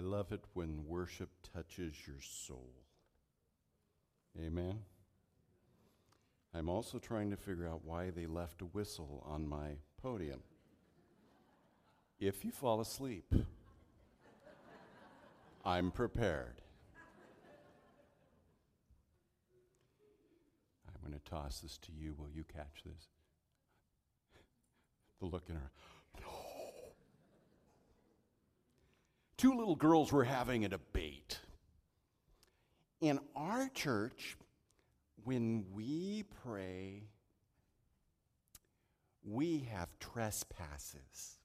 I love it when worship touches your soul. Amen. I'm also trying to figure out why they left a whistle on my podium. If you fall asleep, I'm prepared. I'm going to toss this to you. Will you catch this? The look in her. No. Two little girls were having a debate. In our church, when we pray, we have trespasses.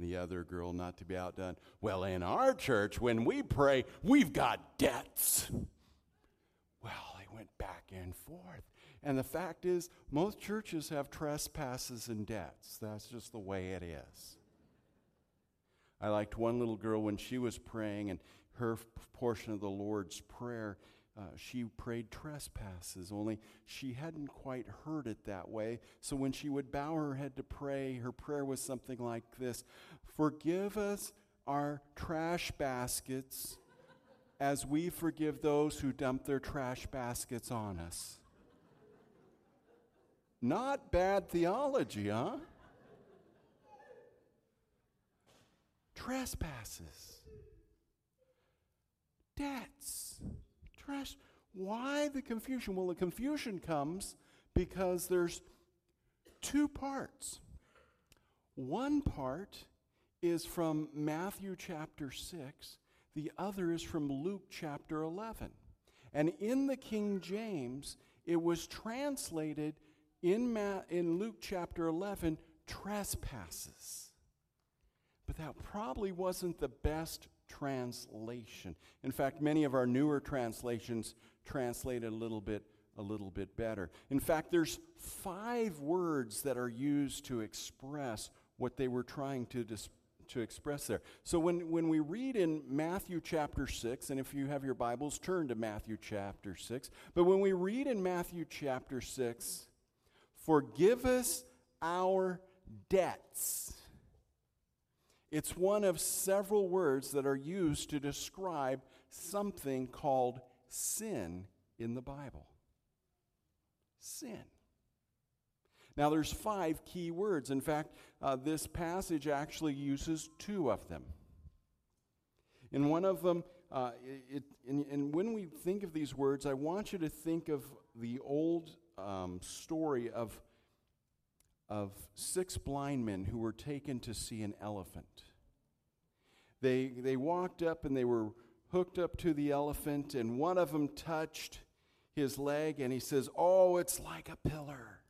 The other girl, not to be outdone, well, in our church, when we pray, we've got debts. Well, they went back and forth. And the fact is, most churches have trespasses and debts. That's just the way it is. I liked one little girl when she was praying, and her portion of the Lord's Prayer uh, she prayed trespasses, only she hadn't quite heard it that way. So when she would bow her head to pray, her prayer was something like this Forgive us our trash baskets as we forgive those who dump their trash baskets on us. Not bad theology, huh? Trespasses, debts why the confusion? Well, the confusion comes because there's two parts. One part is from Matthew chapter 6, the other is from Luke chapter 11. And in the King James, it was translated in, Ma- in Luke chapter 11 trespasses. That probably wasn't the best translation. In fact, many of our newer translations translate a little bit a little bit better. In fact, there's five words that are used to express what they were trying to to express there. So when, when we read in Matthew chapter 6, and if you have your Bibles, turn to Matthew chapter 6. But when we read in Matthew chapter 6, forgive us our debts it's one of several words that are used to describe something called sin in the Bible. Sin. Now, there's five key words. In fact, uh, this passage actually uses two of them. In one of them, uh, it, and, and, when we think of these words, I want you to think of the old um, story of of six blind men who were taken to see an elephant. They, they walked up and they were hooked up to the elephant, and one of them touched his leg and he says, Oh, it's like a pillar.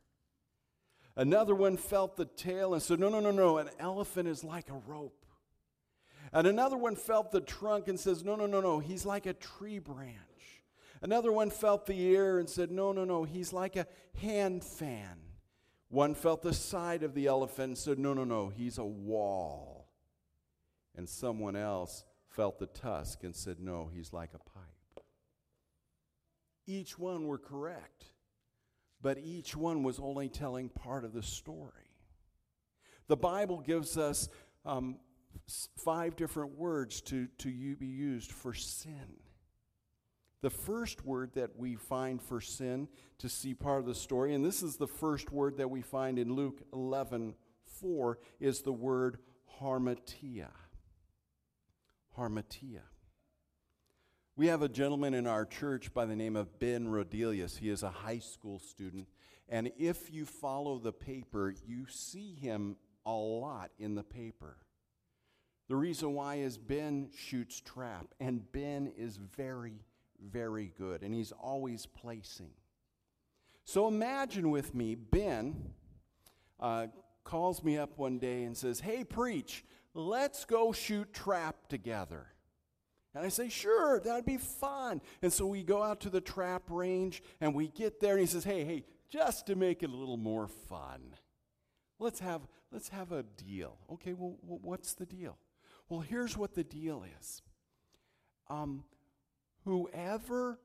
Another one felt the tail and said, No, no, no, no, an elephant is like a rope. And another one felt the trunk and says, No, no, no, no, he's like a tree branch. Another one felt the ear and said, No, no, no, he's like a hand fan. One felt the side of the elephant and said, No, no, no, he's a wall. And someone else felt the tusk and said, No, he's like a pipe. Each one were correct, but each one was only telling part of the story. The Bible gives us um, five different words to, to be used for sin. The first word that we find for sin to see part of the story, and this is the first word that we find in Luke 11 4, is the word harmatia. Harmatia. We have a gentleman in our church by the name of Ben Rodelius. He is a high school student. And if you follow the paper, you see him a lot in the paper. The reason why is Ben shoots trap, and Ben is very very good, and he's always placing. So imagine with me, Ben uh, calls me up one day and says, Hey, preach, let's go shoot trap together. And I say, Sure, that'd be fun. And so we go out to the trap range and we get there, and he says, Hey, hey, just to make it a little more fun, let's have, let's have a deal. Okay, well, what's the deal? Well, here's what the deal is. Um, Whoever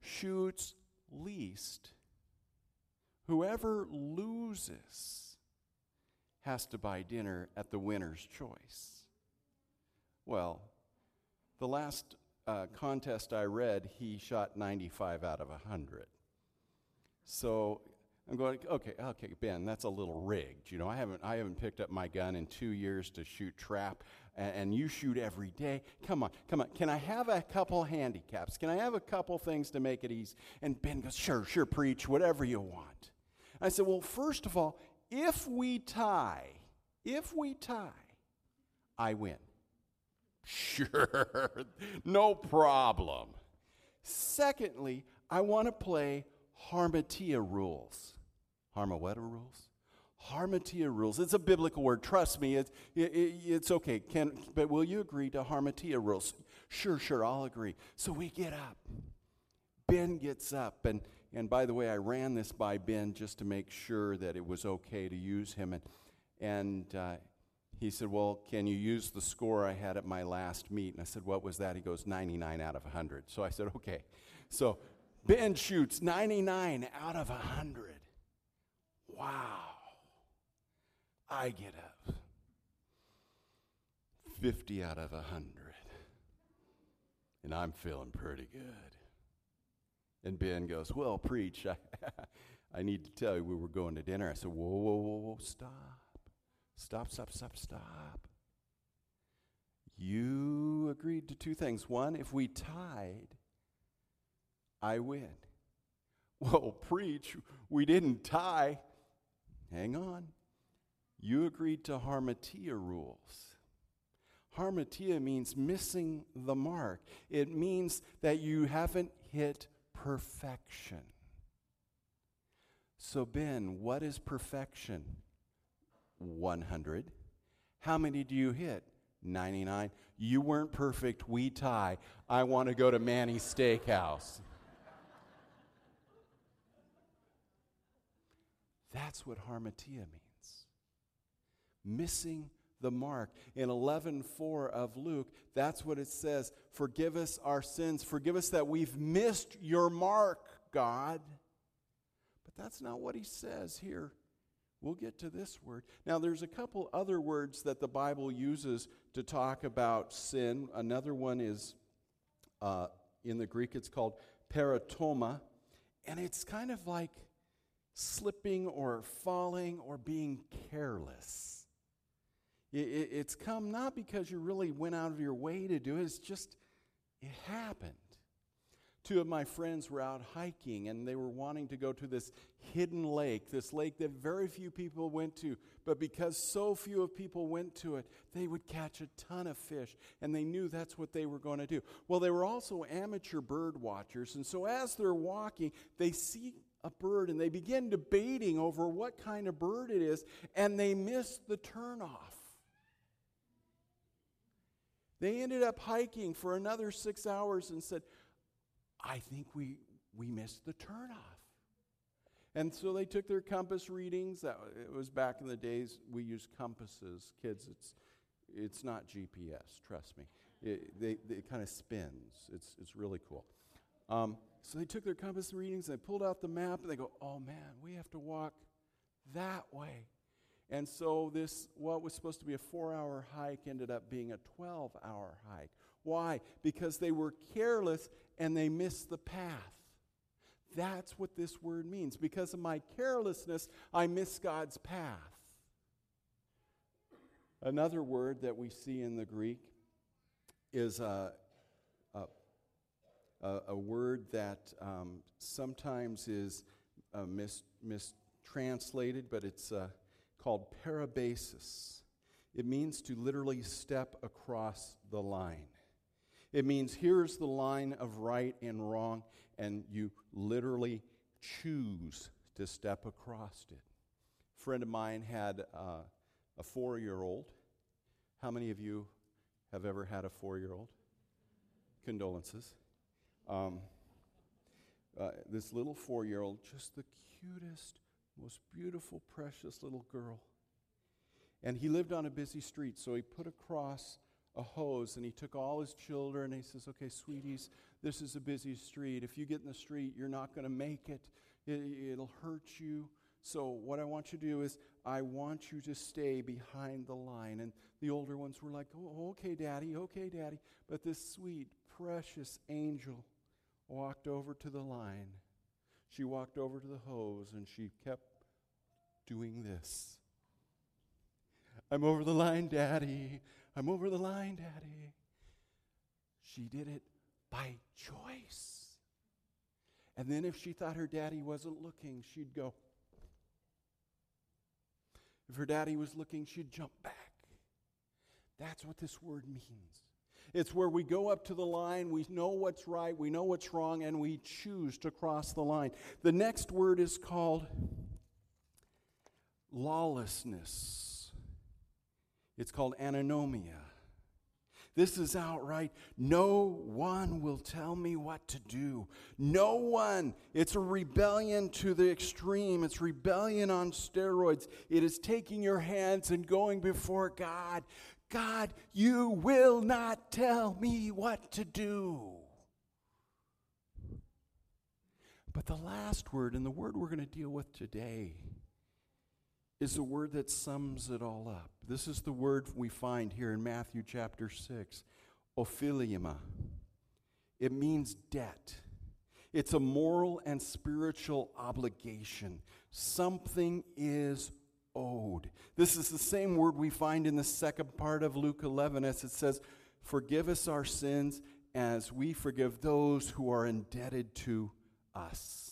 shoots least, whoever loses, has to buy dinner at the winner's choice. Well, the last uh, contest I read, he shot 95 out of 100. So I'm going, okay, okay, Ben, that's a little rigged. You know, I haven't, I haven't picked up my gun in two years to shoot trap, and, and, you shoot every day. Come on, come on. Can I have a couple handicaps? Can I have a couple things to make it easy? And Ben goes, sure, sure, preach, whatever you want. I said, well, first of all, if we tie, if we tie, I win. Sure, no problem. Secondly, I want to play Harmatia rules. Harmaweta rules? Harmatia rules. It's a biblical word. Trust me, it's, it, it, it's okay. Can, but will you agree to Harmatia rules? Sure, sure, I'll agree. So we get up. Ben gets up. And, and by the way, I ran this by Ben just to make sure that it was okay to use him. And, and uh, he said, Well, can you use the score I had at my last meet? And I said, What was that? He goes, 99 out of 100. So I said, Okay. So Ben shoots 99 out of 100. Wow. I get up. 50 out of 100. And I'm feeling pretty good. And Ben goes, Well, preach. I, I need to tell you, we were going to dinner. I said, Whoa, whoa, whoa, whoa, stop. Stop, stop, stop, stop. You agreed to two things. One, if we tied, I win. Well, preach, we didn't tie. Hang on. You agreed to harmatia rules. Harmatia means missing the mark, it means that you haven't hit perfection. So, Ben, what is perfection? 100. How many do you hit? 99. You weren't perfect. We tie. I want to go to Manny's Steakhouse. That's what harmatia means. Missing the mark. In 11:4 of Luke, that's what it says, "Forgive us our sins. Forgive us that we've missed your mark, God." But that's not what he says here. We'll get to this word. Now, there's a couple other words that the Bible uses to talk about sin. Another one is uh, in the Greek, it's called peritoma, and it's kind of like slipping or falling or being careless. It, it, it's come not because you really went out of your way to do it, it's just, it happened. Two of my friends were out hiking and they were wanting to go to this hidden lake, this lake that very few people went to. But because so few of people went to it, they would catch a ton of fish and they knew that's what they were going to do. Well, they were also amateur bird watchers. And so as they're walking, they see a bird and they begin debating over what kind of bird it is and they miss the turnoff. They ended up hiking for another six hours and said, I think we, we missed the turnoff. And so they took their compass readings. That, it was back in the days we used compasses. Kids, it's, it's not GPS, trust me. It, they, they, it kind of spins. It's, it's really cool. Um, so they took their compass readings, they pulled out the map, and they go, oh man, we have to walk that way. And so this, what was supposed to be a four hour hike, ended up being a 12 hour hike. Why? Because they were careless and they missed the path. That's what this word means. Because of my carelessness, I miss God's path. Another word that we see in the Greek is a, a, a, a word that um, sometimes is uh, mis, mistranslated, but it's uh, called parabasis. It means to literally step across the line. It means here's the line of right and wrong, and you literally choose to step across it. A friend of mine had uh, a four year old. How many of you have ever had a four year old? Condolences. Um, uh, this little four year old, just the cutest, most beautiful, precious little girl. And he lived on a busy street, so he put across a hose and he took all his children and he says, Okay, sweeties, this is a busy street. If you get in the street, you're not going to make it. it. It'll hurt you. So, what I want you to do is, I want you to stay behind the line. And the older ones were like, Oh, okay, Daddy, okay, Daddy. But this sweet, precious angel walked over to the line. She walked over to the hose and she kept doing this. I'm over the line, Daddy. I'm over the line, Daddy. She did it by choice. And then if she thought her daddy wasn't looking, she'd go. If her daddy was looking, she'd jump back. That's what this word means. It's where we go up to the line, we know what's right, we know what's wrong, and we choose to cross the line. The next word is called lawlessness. It's called anomia. This is outright. No one will tell me what to do. No one. It's a rebellion to the extreme. It's rebellion on steroids. It is taking your hands and going before God. God, you will not tell me what to do. But the last word, and the word we're going to deal with today, is the word that sums it all up. This is the word we find here in Matthew chapter 6, ophiliema. It means debt. It's a moral and spiritual obligation. Something is owed. This is the same word we find in the second part of Luke 11 as it says, Forgive us our sins as we forgive those who are indebted to us.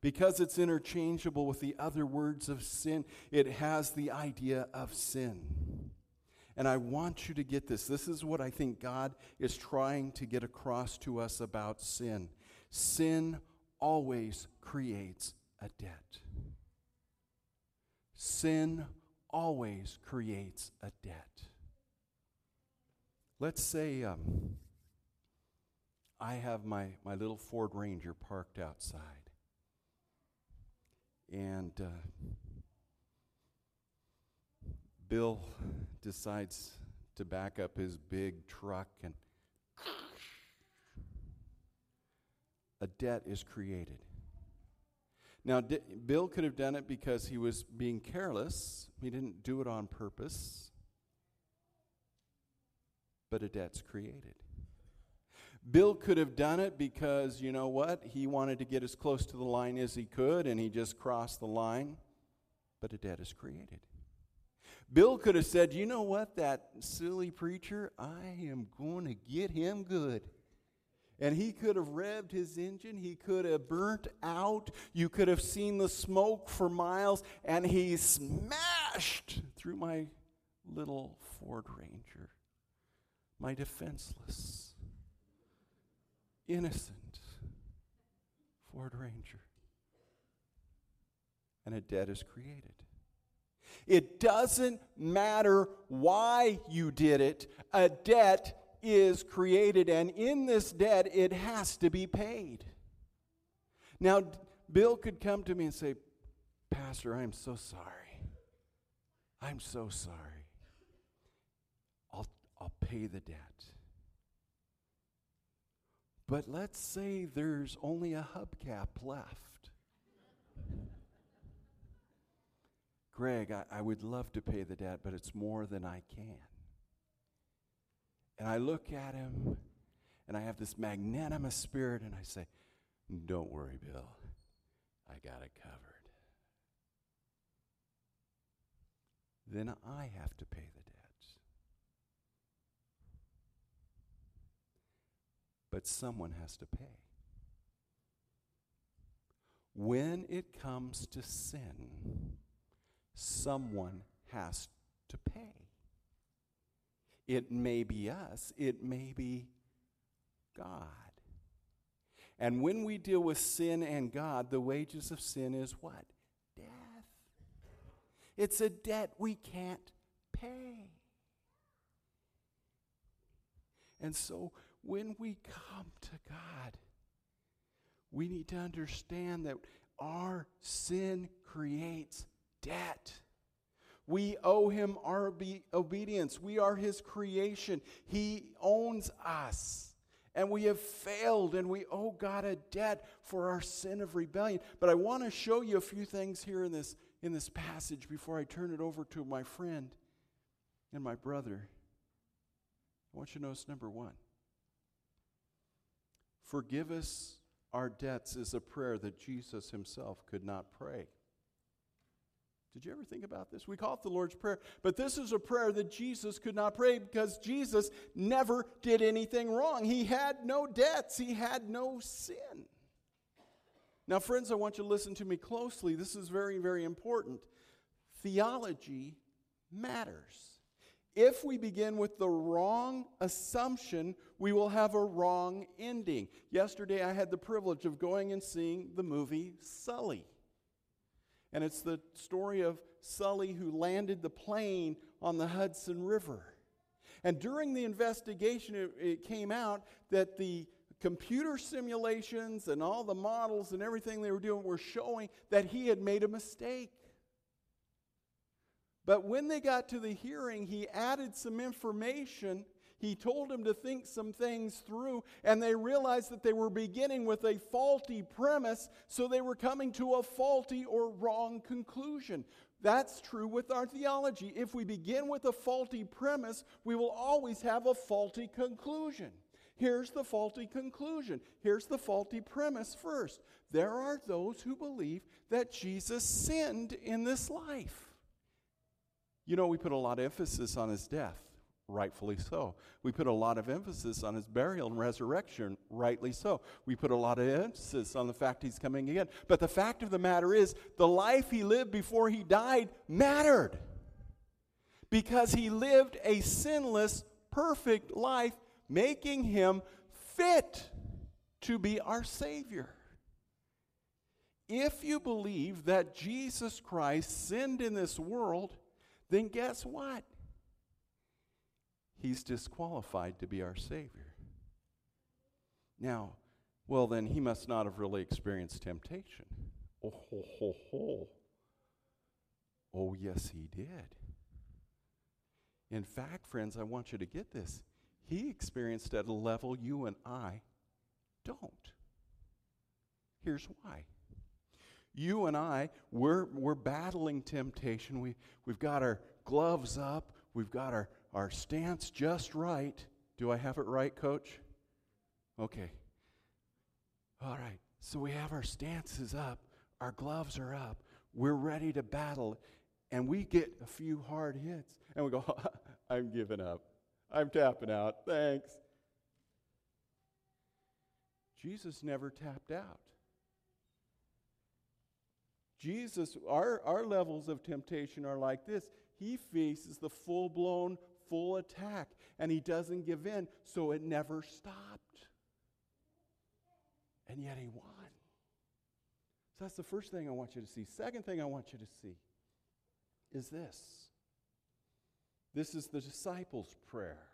Because it's interchangeable with the other words of sin, it has the idea of sin. And I want you to get this. This is what I think God is trying to get across to us about sin. Sin always creates a debt. Sin always creates a debt. Let's say um, I have my, my little Ford Ranger parked outside. And uh, Bill decides to back up his big truck, and a debt is created. Now, Bill could have done it because he was being careless, he didn't do it on purpose, but a debt's created. Bill could have done it because, you know what, he wanted to get as close to the line as he could and he just crossed the line, but a debt is created. Bill could have said, you know what, that silly preacher, I am going to get him good. And he could have revved his engine. He could have burnt out. You could have seen the smoke for miles. And he smashed through my little Ford Ranger, my defenseless innocent Ford Ranger. And a debt is created. It doesn't matter why you did it, a debt is created, and in this debt, it has to be paid. Now, Bill could come to me and say, Pastor, I'm so sorry. I'm so sorry. I'll, I'll pay the debt. But let's say there's only a hubcap left. Greg, I, I, would love to pay the debt, but it's more than I can. And I look at him and I have this magnanimous spirit and I say, Don't worry, Bill. I got it covered. Then I have to pay the debt. But someone has to pay. When it comes to sin, someone has to pay. It may be us, it may be God. And when we deal with sin and God, the wages of sin is what? Death. It's a debt we can't pay. And so when we come to God, we need to understand that our sin creates debt. We owe him our obe- obedience. We are his creation. He owns us. and we have failed and we owe God a debt for our sin of rebellion. But I want to show you a few things here in this, in this passage before I turn it over to my friend and my brother. I want you to notice number one Forgive us our debts is a prayer that Jesus himself could not pray. Did you ever think about this? We call it the Lord's Prayer, but this is a prayer that Jesus could not pray because Jesus never did anything wrong. He had no debts, he had no sin. Now, friends, I want you to listen to me closely. This is very, very important. Theology matters. If we begin with the wrong assumption, we will have a wrong ending. Yesterday, I had the privilege of going and seeing the movie Sully. And it's the story of Sully who landed the plane on the Hudson River. And during the investigation, it, it, came out that the computer simulations and all the models and everything they were doing were showing that he had made a mistake. But when they got to the hearing, he added some information. He told them to think some things through, and they realized that they were beginning with a faulty premise, so they were coming to a faulty or wrong conclusion. That's true with our theology. If we begin with a faulty premise, we will always have a faulty conclusion. Here's the faulty conclusion. Here's the faulty premise first. There are those who believe that Jesus sinned in this life. You know, we put a lot of emphasis on his death, rightfully so. We put a lot of emphasis on his burial and resurrection, rightly so. We put a lot of emphasis on the fact he's coming again. But the fact of the matter is, the life he lived before he died mattered because he lived a sinless, perfect life, making him fit to be our Savior. If you believe that Jesus Christ sinned in this world, then guess what? He's disqualified to be our Savior. Now, well, then he must not have really experienced temptation. Oh, ho, ho, ho. Oh, yes, he did. In fact, friends, I want you to get this. He experienced at a level you and I don't. Here's why you and I, we're, we're battling temptation. We, we've got our gloves up, we've got our, our stance just right. Do I have it right, coach? Okay. All right. So we have our stances up, our gloves are up, we're ready to battle, and we get a few hard hits, and we go, I'm giving up. I'm tapping out. Thanks. Jesus never tapped out. Jesus, our, our levels of temptation are like this. He faces the full blown, full attack, and he doesn't give in, so it never stopped. And yet he won. So that's the first thing I want you to see. Second thing I want you to see is this this is the disciples' prayer.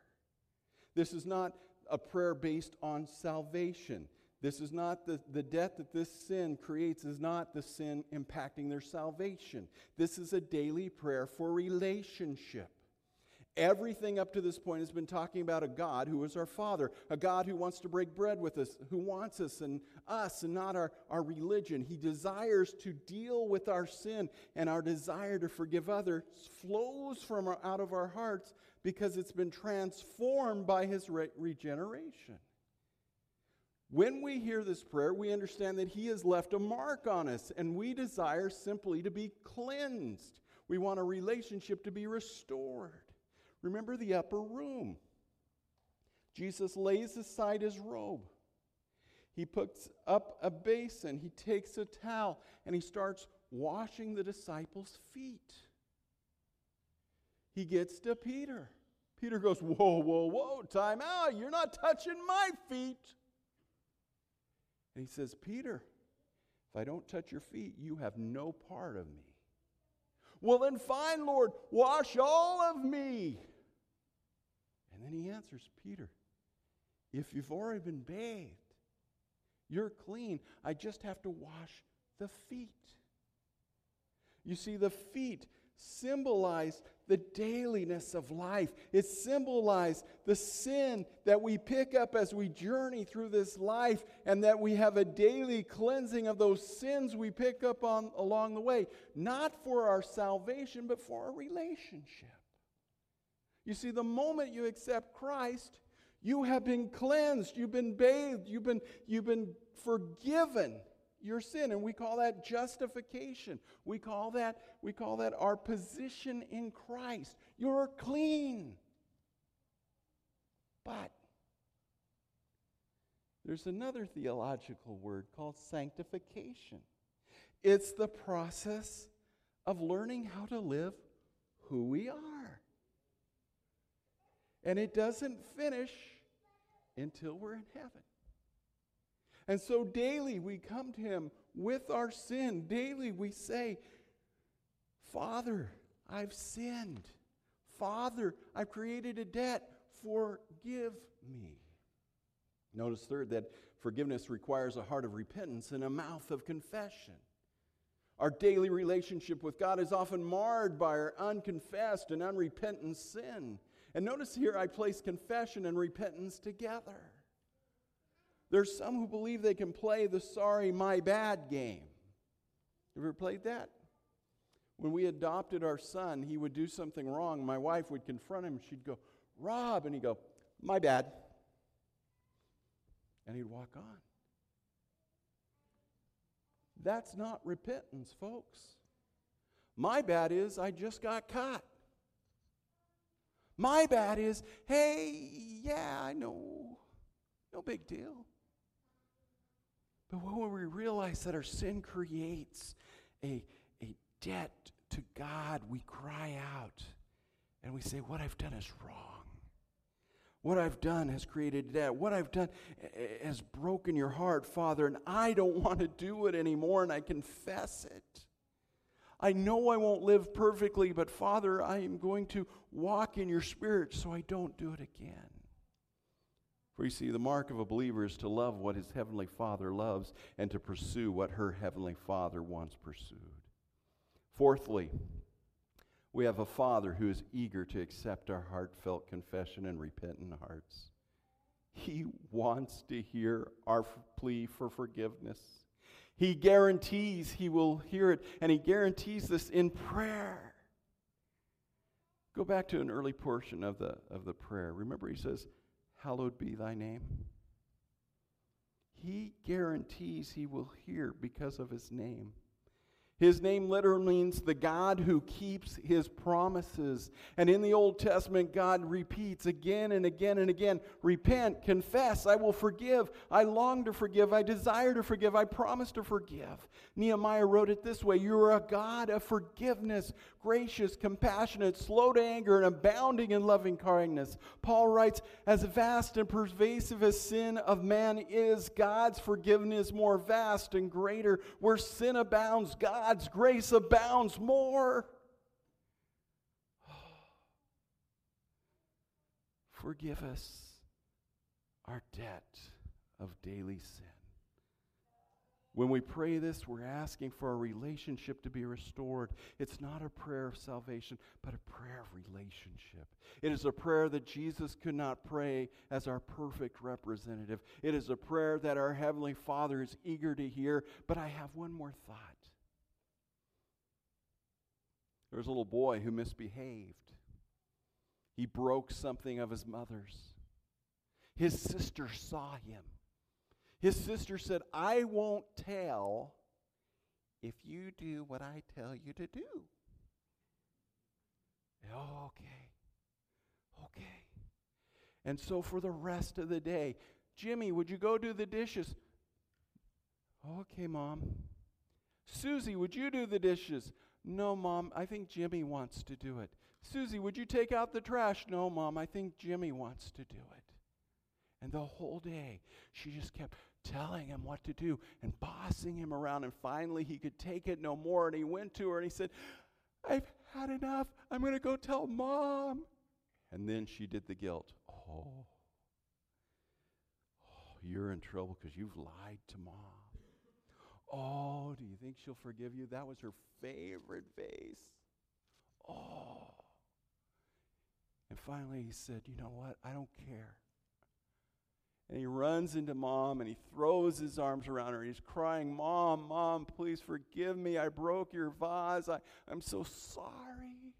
This is not a prayer based on salvation. This is not the, the debt that this sin creates, is not the sin impacting their salvation. This is a daily prayer for relationship. Everything up to this point has been talking about a God who is our Father, a God who wants to break bread with us, who wants us and us and not our, our religion. He desires to deal with our sin, and our desire to forgive others flows from our, out of our hearts because it's been transformed by His re- regeneration. When we hear this prayer, we understand that He has left a mark on us, and we desire simply to be cleansed. We want a relationship to be restored. Remember the upper room. Jesus lays aside his robe. He puts up a basin, he takes a towel, and he starts washing the disciples' feet. He gets to Peter. Peter goes, Whoa, whoa, whoa, time out. You're not touching my feet. And he says, Peter, if I don't touch your feet, you have no part of me. Well, then, fine, Lord, wash all of me. And then he answers, Peter, if you've already been bathed, you're clean. I just have to wash the feet. You see, the feet, symbolized the dailiness of life. It symbolized the sin that we pick up as we journey through this life, and that we have a daily cleansing of those sins we pick up on along the way, not for our salvation, but for our relationship. You see, the moment you accept Christ, you have been cleansed, you've been bathed, you've been, you've been forgiven your sin and we call that justification. We call that we call that our position in christ. You're clean. But there's another theological word called sanctification. It's the process of learning how to live who we are. And it doesn't finish until we're in heaven and so daily we come to Him with our sin. Daily we say, Father, I've sinned. Father, I've created a debt. Forgive me. Notice, third, that forgiveness requires a heart of repentance and a mouth of confession. Our daily relationship with God is often marred by our unconfessed and unrepentant sin. And notice here, I place confession and repentance together. There's some who believe they can play the sorry, my bad game. You ever played that? When we adopted our son, he would do something wrong. My wife would confront him. She'd go, Rob. And he'd go, My bad. And he'd walk on. That's not repentance, folks. My bad is I just got caught. My bad is, hey, yeah, I know. No big deal. But when we realize that our sin creates a, a debt to God, we cry out and we say, What I've done is wrong. What I've done has created debt. What I've done eh, eh, has broken your heart, Father, and I don't want to do it anymore, and I confess it. I know I won't live perfectly, but Father, I am going to walk in your spirit so I don't do it again. For you see, the mark of a believer is to love what his heavenly Father loves and to pursue what her heavenly Father once pursued. Fourthly, we have a Father who is eager to accept our heartfelt confession and repentant hearts. He wants to hear our plea for forgiveness. He guarantees he will hear it, and he guarantees this in prayer. Go back to an early portion of the, of the prayer. Remember, he says, Hallowed be thy name. He guarantees he will hear because of his name. His name literally means the God who keeps his promises. And in the Old Testament, God repeats again and again and again repent, confess, I will forgive. I long to forgive. I desire to forgive. I promise to forgive. Nehemiah wrote it this way You are a God of forgiveness, gracious, compassionate, slow to anger, and abounding in loving kindness. Paul writes, As vast and pervasive as sin of man is, God's forgiveness more vast and greater. Where sin abounds, God's grace abounds more. Forgive us our debt of daily sin. When we pray this, we're asking for a relationship to be restored. It's not a prayer of salvation, but a prayer of relationship. It is a prayer that Jesus could not pray as our perfect representative. It is a prayer that our Heavenly Father is eager to hear. But I have one more thought. There was a little boy who misbehaved. He broke something of his mother's. His sister saw him. His sister said, I won't tell if you do what I tell you to do. Okay. Okay. And so for the rest of the day, Jimmy, would you go do the dishes? Okay, Mom. Susie, would you do the dishes? No, Mom, I think Jimmy wants to do it. Susie, would you take out the trash? No, Mom, I think Jimmy wants to do it. And the whole day, she just kept telling him what to do and bossing him around. And finally, he could take it no more. And he went to her and he said, I've had enough. I'm going to go tell Mom. And then she did the guilt. Oh, oh you're in trouble because you've lied to Mom. Oh, do you think she'll forgive you? That was her favorite face. Oh. And finally he said, You know what? I don't care. And he runs into mom and he throws his arms around her. He's crying, Mom, Mom, please forgive me. I broke your vase. I, I'm so sorry.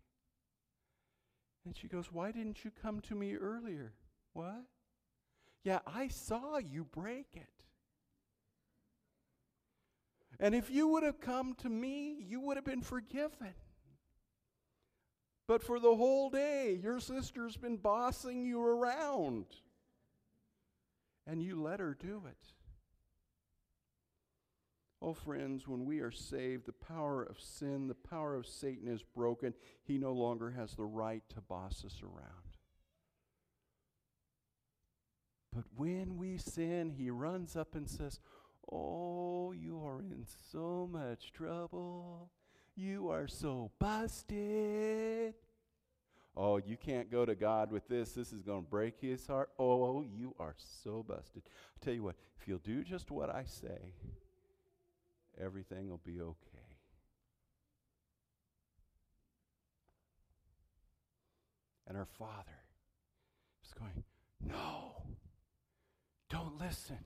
And she goes, Why didn't you come to me earlier? What? Yeah, I saw you break it. And if you would have come to me, you would have been forgiven. But for the whole day, your sister's been bossing you around. And you let her do it. Oh, friends, when we are saved, the power of sin, the power of Satan is broken. He no longer has the right to boss us around. But when we sin, he runs up and says, Oh, you are in so much trouble. You are so busted. Oh, you can't go to God with this. This is going to break his heart. Oh, you are so busted. i tell you what, if you'll do just what I say, everything will be okay. And our Father is going, No, don't listen.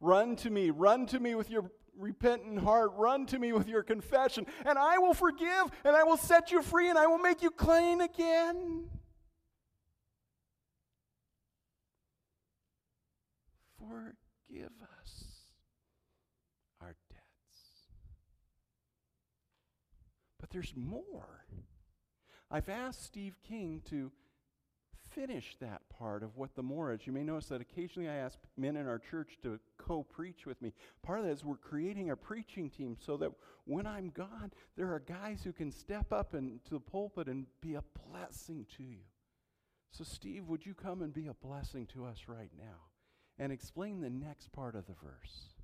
Run to me, run to me with your repentant heart, run to me with your confession, and I will forgive, and I will set you free, and I will make you clean again. Forgive us our debts. But there's more. I've asked Steve King to finish that part of what the more is. You may notice that occasionally I ask men in our church to co preach with me. Part of that is we're creating a preaching team so that when I'm gone, there are guys who can step up into the pulpit and be a blessing to you. So, Steve, would you come and be a blessing to us right now and explain the next part of the verse?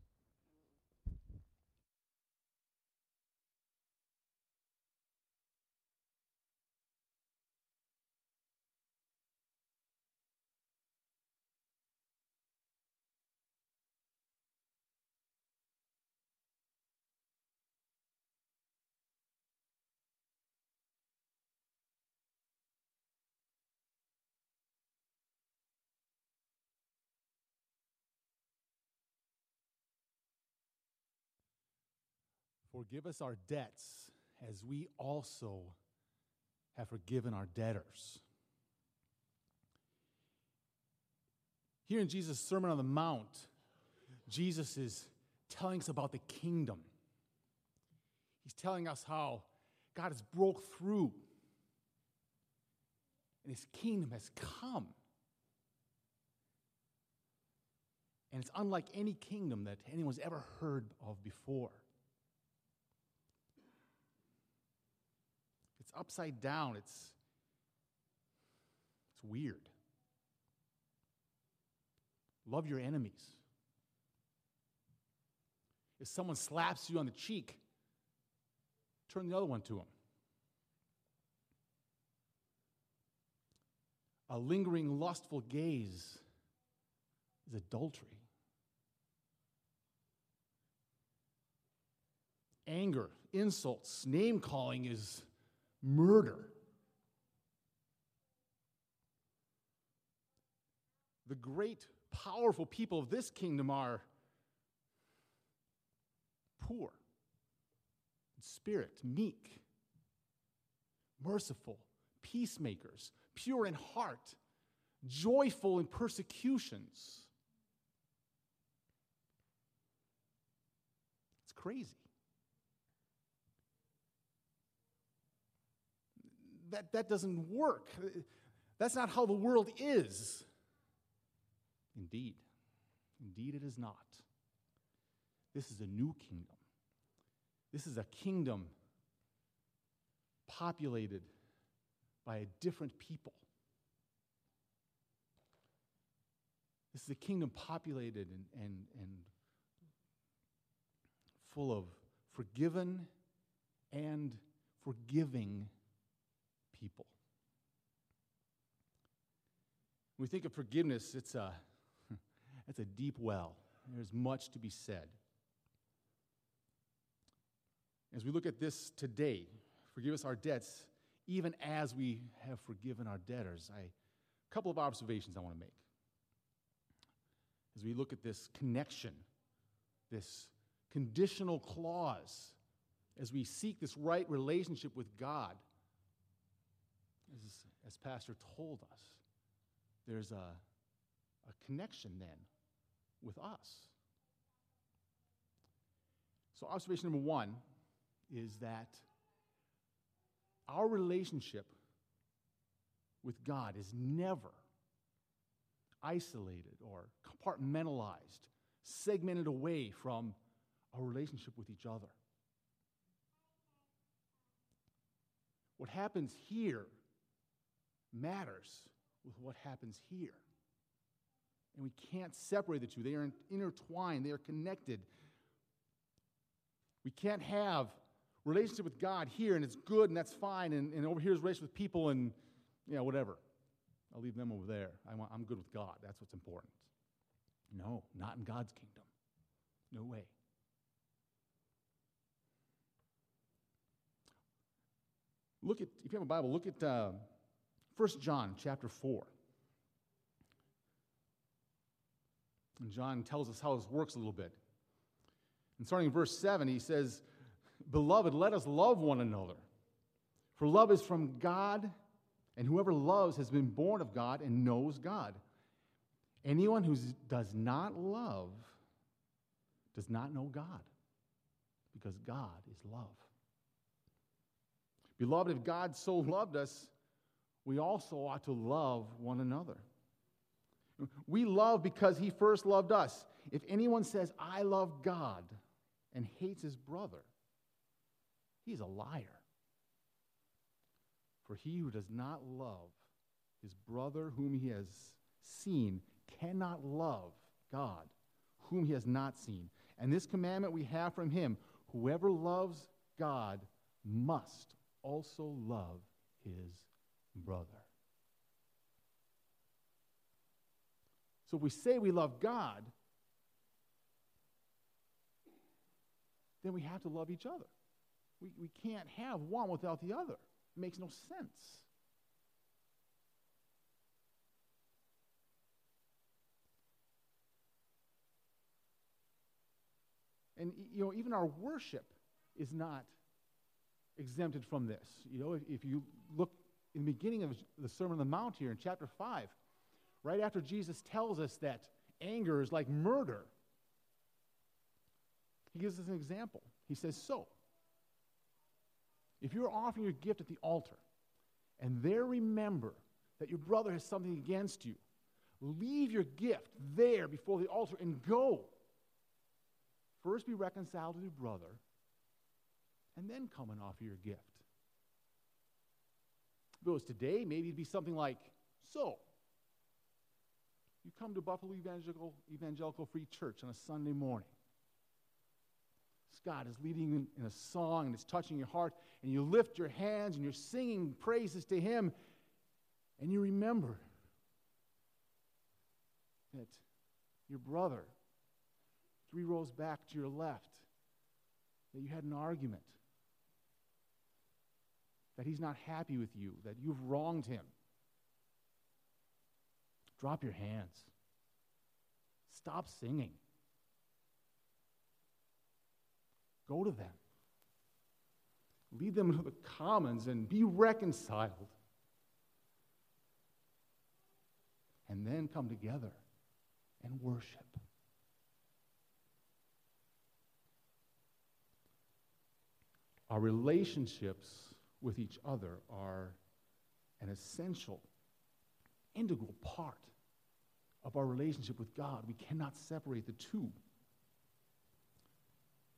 Forgive us our debts as we also have forgiven our debtors. Here in Jesus' Sermon on the Mount, Jesus is telling us about the kingdom. He's telling us how God has broke through and his kingdom has come. And it's unlike any kingdom that anyone's ever heard of before. Upside down. It's, it's weird. Love your enemies. If someone slaps you on the cheek, turn the other one to them. A lingering, lustful gaze is adultery. Anger, insults, name calling is murder. The great, powerful people of this kingdom are poor spirit, meek, merciful, peacemakers, pure in heart, joyful in persecutions. It's crazy. That, that doesn't work. That's not how the world is. Indeed, indeed, it is not. This is a new kingdom. This is a kingdom populated by a different people. This is a kingdom populated and, and, and full of forgiven and forgiving people. When we think of forgiveness, it's a, it's a deep well. There's much to be said. As we look at this today, forgive us our debts, even as we have forgiven our debtors. I, a couple of observations I want to make. As we look at this connection, this conditional clause, as we seek this right relationship with God, as, as Pastor told us, there's a, a connection then with us. So, observation number one is that our relationship with God is never isolated or compartmentalized, segmented away from our relationship with each other. What happens here matters with what happens here. And we can't separate the two. They are intertwined, they are connected. We can't have relationship with God here and it's good and that's fine, and, and over here is relationship with people and, you know, whatever. I'll leave them over there. I want, I'm good with God. That's what's important. No, not in God's kingdom. No way. Look at, if you have a Bible, look at uh, 1 John chapter 4. And John tells us how this works a little bit. And starting in verse 7, he says, Beloved, let us love one another. For love is from God, and whoever loves has been born of God and knows God. Anyone who does not love does not know God, because God is love. Beloved, if God so loved us, we also ought to love one another. We love because he first loved us. If anyone says, I love God, and hates his brother, he's a liar. For he who does not love his brother whom he has seen cannot love God whom he has not seen. And this commandment we have from him whoever loves God must also love his brother. So if we say we love God, then we have to love each other. We, we can't have one without the other. It makes no sense. And, you know, even our worship is not exempted from this. You know, if, if you look in the beginning of the Sermon on the Mount here in chapter 5, right after Jesus tells us that anger is like murder, he gives us an example. He says, So, if you're offering your gift at the altar and there remember that your brother has something against you, leave your gift there before the altar and go. First be reconciled with your brother and then come and offer your gift. If it was today, maybe it'd be something like so. You come to Buffalo Evangelical, Evangelical Free Church on a Sunday morning. God is leading in a song and it's touching your heart, and you lift your hands and you're singing praises to Him, and you remember that your brother, three rows back to your left, that you had an argument, that he's not happy with you, that you've wronged him. Drop your hands. Stop singing. Go to them. Lead them to the commons and be reconciled. And then come together and worship. Our relationships with each other are an essential, integral part of our relationship with God. We cannot separate the two.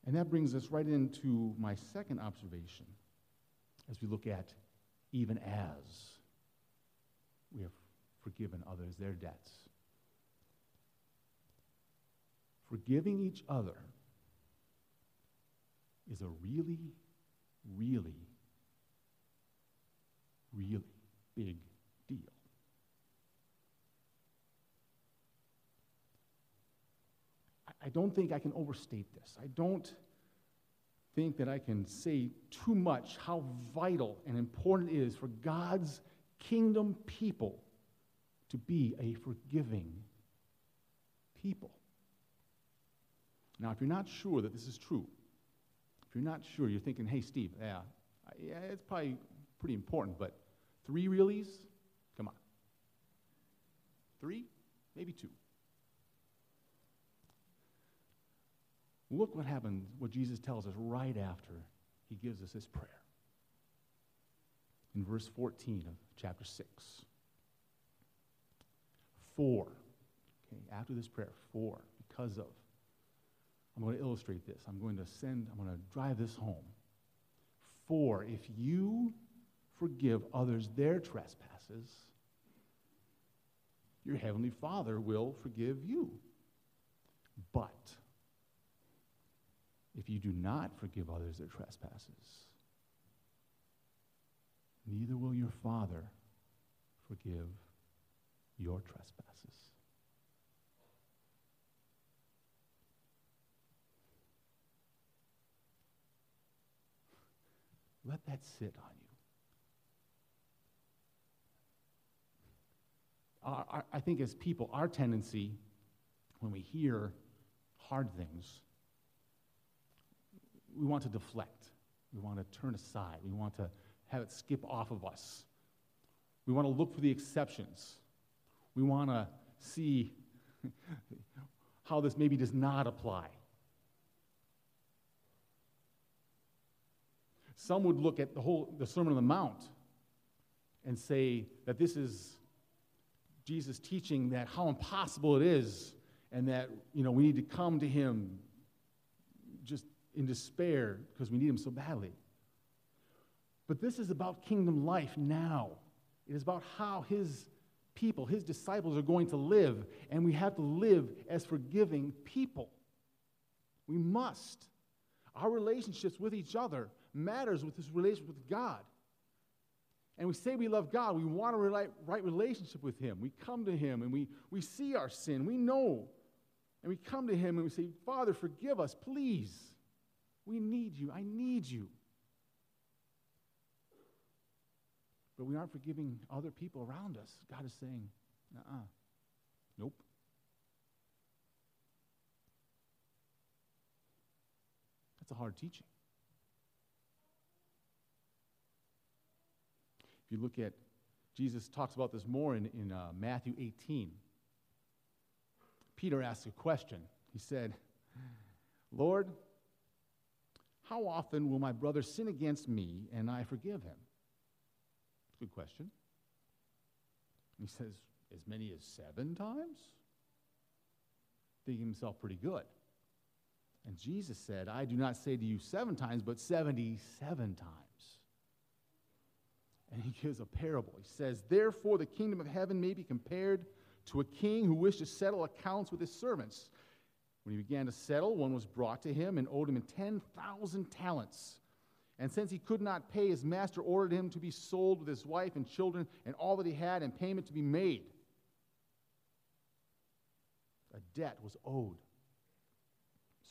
And that brings us right into my second observation as we look at even as we have forgiven others their debts. Forgiving each other is a really, really, really big deal. I don't think I can overstate this. I don't, think that I can say too much how vital and important it is for God's kingdom people to be a forgiving people. Now, if you're not sure that this is true, if you're not sure, you're thinking, hey, Steve, yeah, yeah, it's probably pretty important, but three reallys? Come on. Three? Maybe two. Look what happens, what Jesus tells us right after he gives us this prayer. In verse 14 of chapter 6. For, okay, after this prayer, for, because of, I'm going to illustrate this. I'm going to send, I'm going to drive this home. For if you forgive others their trespasses, your heavenly Father will forgive you. But if you do not forgive others their trespasses, neither will your Father forgive your trespasses. Let that sit on you. Our, I think as people, our tendency when we hear hard things, we want to deflect. We want to turn aside. We want to have it skip off of us. We want to look for the exceptions. We want to see how this maybe does not apply. Some would look at the whole the Sermon on the Mount and say that this is Jesus teaching that how impossible it is and that you know we need to come to him just in despair because we need him so badly. But this is about kingdom life now. It is about how his people, his disciples, are going to live, and we have to live as forgiving people. We must. Our relationships with each other matters with this relationship with God. And we say we love God, we want a right relationship with Him. We come to Him and we, we see our sin, we know. And we come to Him and we say, Father, forgive us, please. We need you. I need you. But we aren't forgiving other people around us. God is saying, uh uh Nope. That's a hard teaching. You look at, Jesus talks about this more in, in uh, Matthew 18. Peter asks a question. He said, Lord, how often will my brother sin against me and I forgive him? Good question. He says, as many as seven times? Thinking himself pretty good. And Jesus said, I do not say to you seven times, but 77 times. And he gives a parable. He says, Therefore, the kingdom of heaven may be compared to a king who wished to settle accounts with his servants. When he began to settle, one was brought to him and owed him 10,000 talents. And since he could not pay, his master ordered him to be sold with his wife and children and all that he had, and payment to be made. A debt was owed.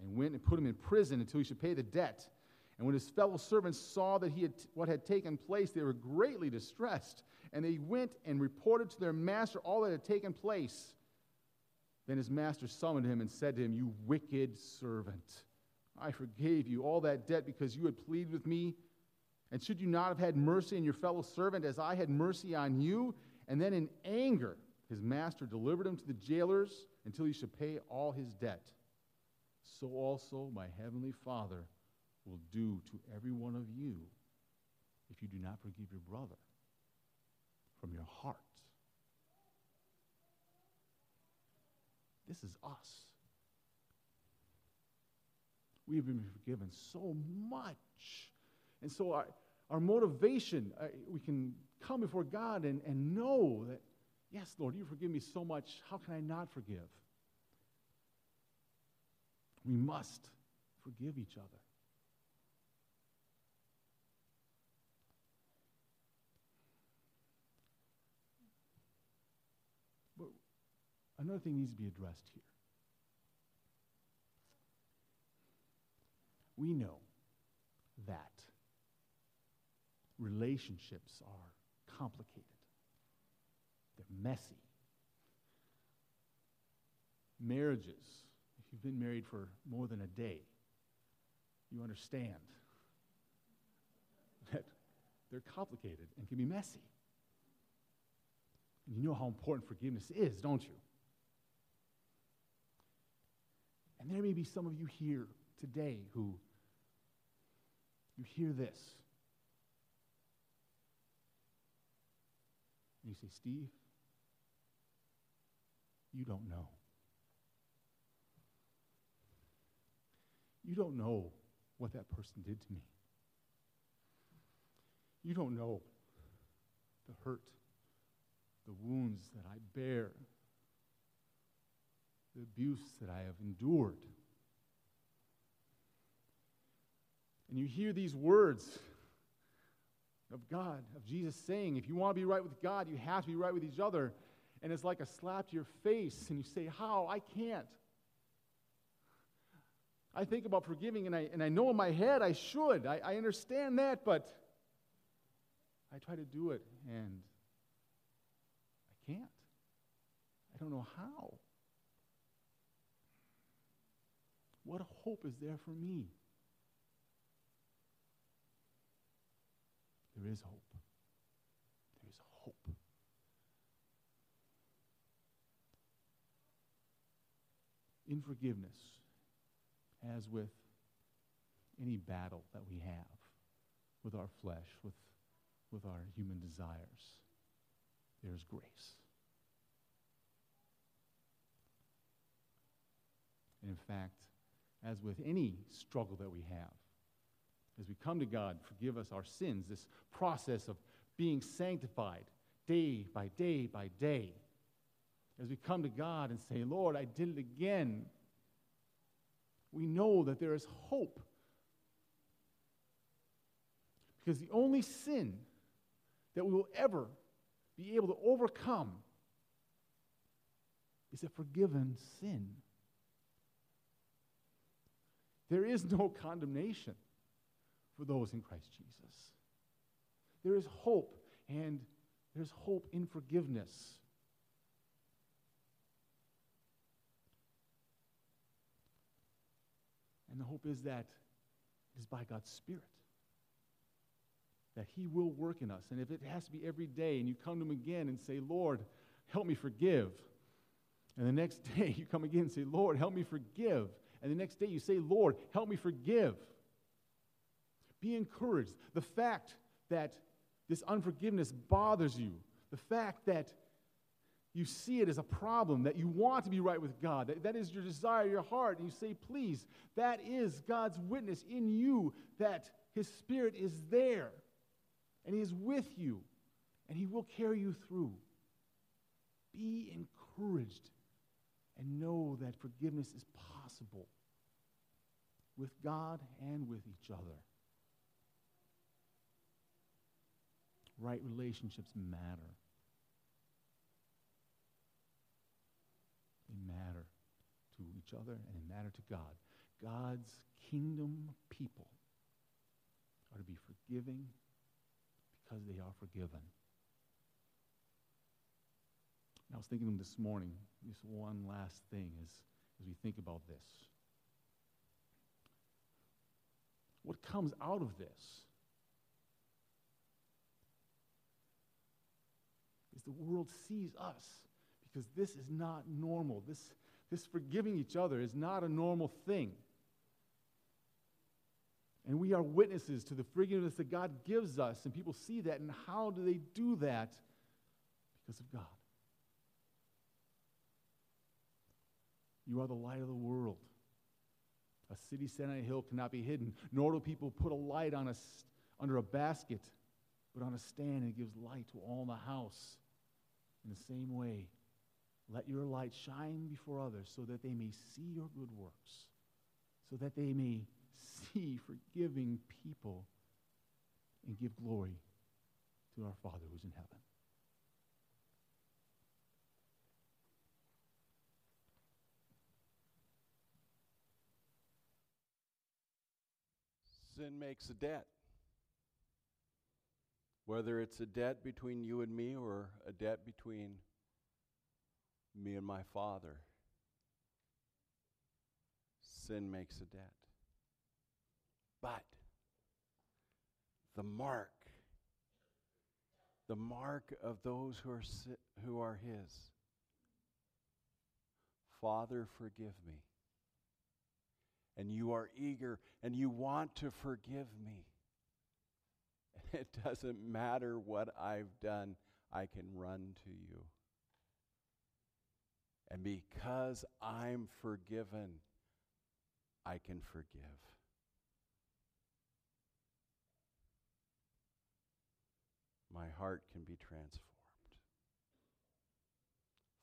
and went and put him in prison until he should pay the debt. And when his fellow servants saw that he had what had taken place, they were greatly distressed. And they went and reported to their master all that had taken place. Then his master summoned him and said to him, You wicked servant, I forgave you all that debt because you had pleaded with me. And should you not have had mercy on your fellow servant as I had mercy on you? And then in anger, his master delivered him to the jailers until he should pay all his debt. So also my heavenly Father will do to every one of you if you do not forgive your brother from your heart. This is us. We have been forgiven so much. And so our, our motivation, uh, we can come before God and, and know that, yes, Lord, you forgive me so much. How can I not forgive? We must forgive each other. But another thing needs to be addressed here. We know that relationships are complicated, they're messy. Marriages, you've been married for more than a day, you understand that they're complicated and can be messy. And you know how important forgiveness is, don't you? And there may be some of you here today who you hear this. And you say, Steve, you don't know. You don't know what that person did to me. You don't know the hurt, the wounds that I bear, the abuse that I have endured. And you hear these words of God, of Jesus saying, if you want to be right with God, you have to be right with each other. And it's like a slap to your face, and you say, How? I can't. I think about forgiving, and I, and I know in my head I should. I, I understand that, but I try to do it, and I can't. I don't know how. What hope is there for me? There is hope. There is hope. In forgiveness, as with any battle that we have with our flesh, with, with our human desires, there's grace. And in fact, as with any struggle that we have, as we come to God, forgive us our sins, this process of being sanctified day by day by day. As we come to God and say, Lord, I did it again, we know that there is hope. Because the only sin that we will ever be able to overcome is a forgiven sin. There is no condemnation for those in Christ Jesus. There is hope, and there's hope in forgiveness. And the hope is that it is by God's Spirit that He will work in us. And if it has to be every day, and you come to Him again and say, Lord, help me forgive. And the next day you come again and say, Lord, help me forgive. And the next day you say, Lord, help me forgive. Be encouraged. The fact that this unforgiveness bothers you, the fact that you see it as a problem, that you want to be right with God, that, that is your desire, your heart, and you say, please, that is God's witness in you that His Spirit is there and He is with you and He will carry you through. Be encouraged and know that forgiveness is possible with God and with each other. right relationships matter. They matter to each other and they matter to God. God's kingdom people are to be forgiving because they are forgiven. And I was thinking this morning, this one last thing as, as we think about this. What comes out of this is the world sees us because this is not normal. This, this forgiving each other is not a normal thing. And we are witnesses to the forgiveness that God gives us, and people see that. And how do they do that? Because of God. You are the light of the world. A city set on a hill cannot be hidden, nor do people put a light on a, under a basket, but on a stand, and it gives light to all in the house. In the same way, let your light shine before others so that they may see your good works, so that they may see forgiving people and give glory to our Father who's in heaven. Sin makes a debt. Whether it's a debt between you and me or a debt between me and my Father, sin makes a debt. But the mark, the mark of those who are, si- who are His, Father, forgive me and you are eager and you want to forgive me. It doesn't matter what I've done, I can run to you. And because I'm forgiven, I can forgive. My heart can be transformed.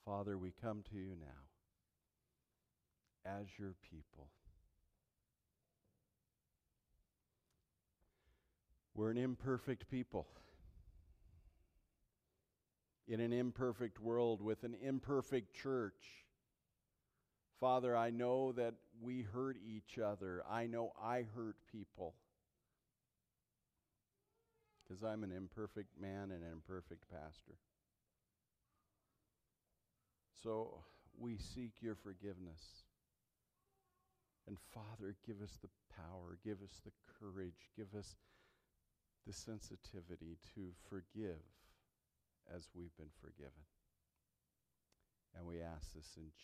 Father, we come to you now as your people. We're an imperfect people in an imperfect world with an imperfect church. Father, I know that we hurt each other. I know I hurt people because I'm an imperfect man and an imperfect pastor. So we seek your forgiveness. And Father, give us the power, give us the courage, give us the sensitivity to forgive as we've been forgiven. And we ask this in Jesus'